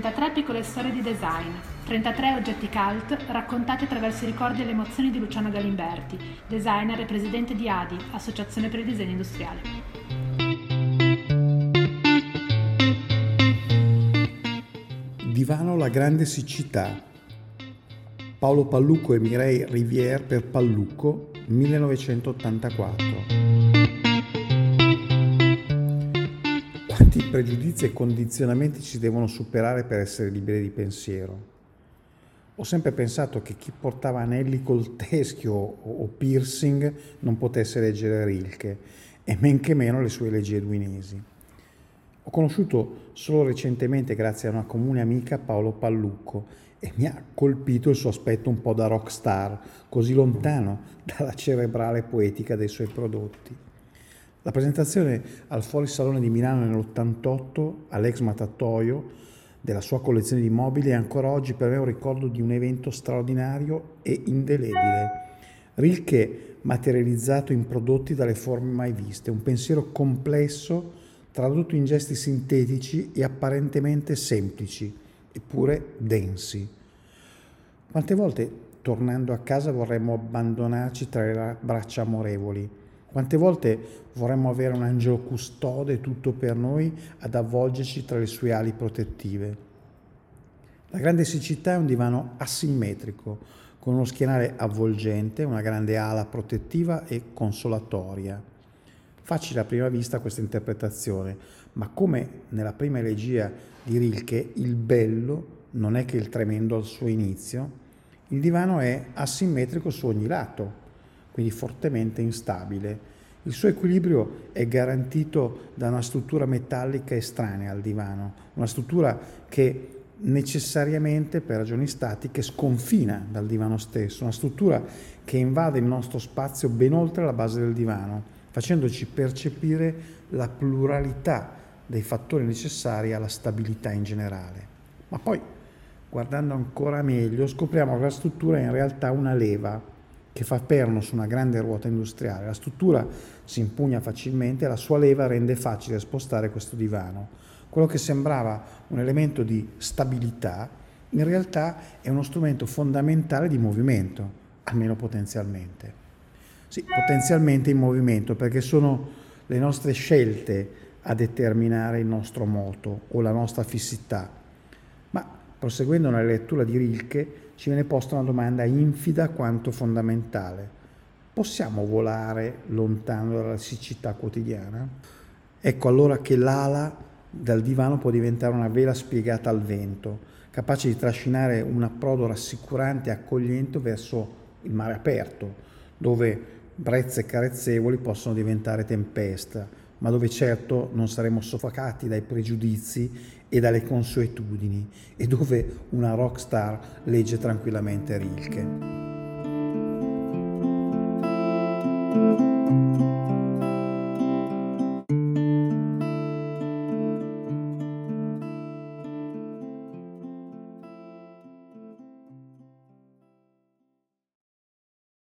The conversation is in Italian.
33 piccole storie di design, 33 oggetti cult raccontati attraverso i ricordi e le emozioni di Luciano Galimberti, designer e presidente di ADI, Associazione per il Disegno Industriale. Divano La Grande Siccità. Paolo Pallucco e Mireille Rivière per Pallucco, 1984. Pregiudizi e condizionamenti ci devono superare per essere liberi di pensiero? Ho sempre pensato che chi portava anelli col teschio o piercing non potesse leggere Rilke, e men che meno le sue elegie duinesi. Ho conosciuto solo recentemente, grazie a una comune amica, Paolo Pallucco, e mi ha colpito il suo aspetto un po' da rock star, così lontano dalla cerebrale poetica dei suoi prodotti. La presentazione al Fuori Salone di Milano nell'88 all'ex Matatoio della sua collezione di mobili è ancora oggi per me un ricordo di un evento straordinario e indelebile. Rilke materializzato in prodotti dalle forme mai viste, un pensiero complesso tradotto in gesti sintetici e apparentemente semplici, eppure densi. Quante volte tornando a casa vorremmo abbandonarci tra le braccia amorevoli, quante volte vorremmo avere un angelo custode tutto per noi ad avvolgerci tra le sue ali protettive. La grande siccità è un divano asimmetrico, con uno schienale avvolgente, una grande ala protettiva e consolatoria. Facile a prima vista questa interpretazione, ma come nella prima elegia di Rilke, il bello non è che il tremendo al suo inizio, il divano è asimmetrico su ogni lato, quindi fortemente instabile. Il suo equilibrio è garantito da una struttura metallica estranea al divano, una struttura che necessariamente per ragioni statiche sconfina dal divano stesso, una struttura che invade il nostro spazio ben oltre la base del divano, facendoci percepire la pluralità dei fattori necessari alla stabilità in generale. Ma poi, guardando ancora meglio, scopriamo che la struttura è in realtà una leva che fa perno su una grande ruota industriale. La struttura si impugna facilmente e la sua leva rende facile spostare questo divano. Quello che sembrava un elemento di stabilità, in realtà è uno strumento fondamentale di movimento, almeno potenzialmente. Sì, potenzialmente in movimento, perché sono le nostre scelte a determinare il nostro moto o la nostra fissità. Ma proseguendo nella lettura di Rilke, ci viene posta una domanda infida quanto fondamentale. Possiamo volare lontano dalla siccità quotidiana? Ecco allora che l'ala dal divano può diventare una vela spiegata al vento, capace di trascinare un approdo rassicurante e accogliente verso il mare aperto, dove brezze carezzevoli possono diventare tempesta, ma dove certo non saremo soffocati dai pregiudizi e dalle consuetudini e dove una rockstar legge tranquillamente Rilke.